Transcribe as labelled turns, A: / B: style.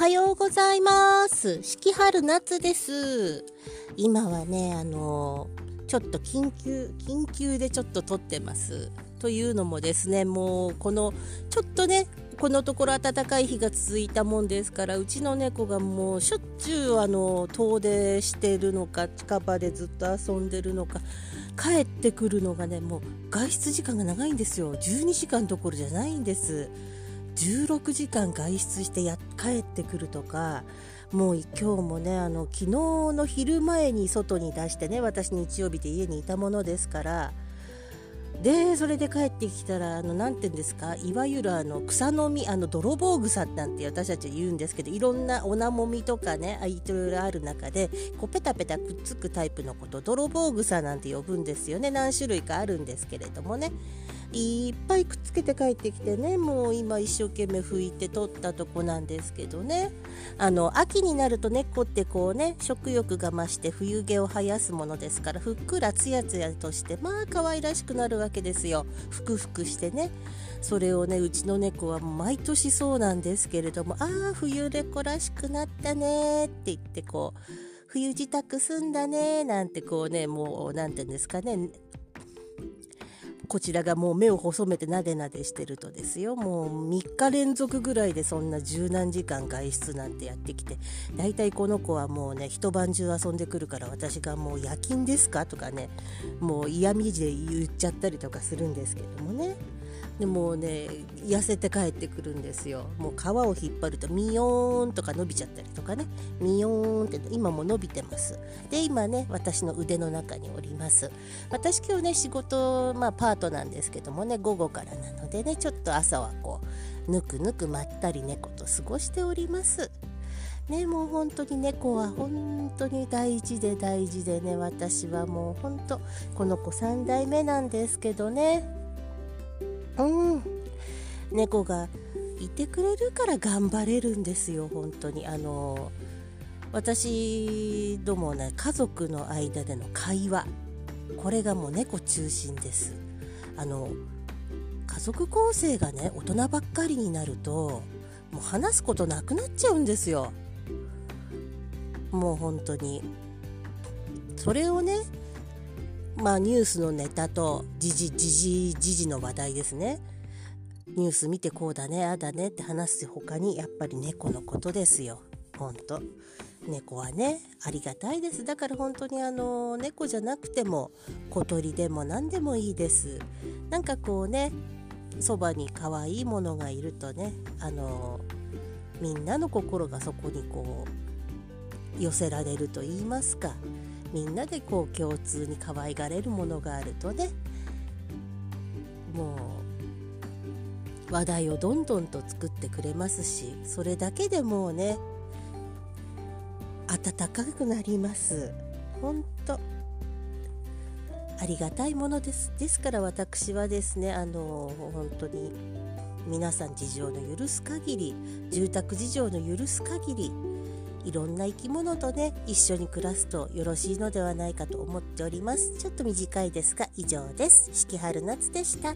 A: はようございます。四季春夏です。今はねあのちょっと緊急緊急でちょっと撮ってます。というのもですねもうこのちょっとねこのところ暖かい日が続いたもんですからうちの猫がもうしょっちゅうあの遠出してるのか近場でずっと遊んでるのか帰ってくるのがねもう外出時間が長いんですよ。12時間どころじゃないんです。16時間外出してや帰ってくるとかもう今日もねあの昨日の昼前に外に出してね私日曜日で家にいたものですからでそれで帰ってきたらあのなて言うんですかいわゆるあの草の実あの泥棒草なんて私たちは言うんですけどいろんなおなもみとかねいろいろある中でこうペタペタくっつくタイプのこと泥棒草なんて呼ぶんですよね。何種類かあるんですけれどもね。いっぱいくっつけて帰ってきてねもう今一生懸命拭いて取ったとこなんですけどね。あの秋になると猫ってこうね食欲が増して冬毛を生やすものですからふっくらつやつやとしてまあ可愛らしくなるわけですよ。ふくふくしてね。それをねうちの猫は毎年そうなんですけれどもああ冬猫らしくなったねって言ってこう冬支度すんだねなんてこうねもう何て言うんですかねこちらがもう目を細めてなでなでしてるとですよもう3日連続ぐらいでそんな十何時間外出なんてやってきて大体この子はもうね一晩中遊んでくるから私がもう夜勤ですかとかねもう嫌味で言っちゃったりとかするんですけどもね。でもね痩せて帰ってくるんですよ。もう皮を引っ張るとミヨーンとか伸びちゃったりとかね。ミヨーンって今も伸びてます。で今ね私の腕の中におります。私今日ね仕事まあパートなんですけどもね午後からなのでねちょっと朝はこうぬくぬくまったり猫と過ごしております。ね、もう本当に猫は本当に大事で大事でね私はもう本当この子3代目なんですけどね。うん。猫がいてくれるから頑張れるんですよ本当に。あの私どもね家族の間での会話。これがもう猫中心です。あの家族構成がね大人ばっかりになるともう話すことなくなっちゃうんですよ。もう本当に。それをねまあ、ニュースのネタと時事時事時事の話題ですね。ニュース見てこうだねあだねって話す他にやっぱり猫のことですよ。ほんと。猫はねありがたいです。だから本当にあの猫じゃなくても小鳥でも何でもいいです。なんかこうねそばに可愛いものがいるとねあのみんなの心がそこにこう寄せられると言いますか。みんなでこう共通に可愛がれるものがあるとね。もう話題をどんどんと作ってくれますしそれだけでもうね温かくなります。本当。ありがたいものです。ですから私はですねあの本当に皆さん事情の許す限り住宅事情の許す限りいろんな生き物とね一緒に暮らすとよろしいのではないかと思っております。ちょっと短いですが以上です。四季春夏でした。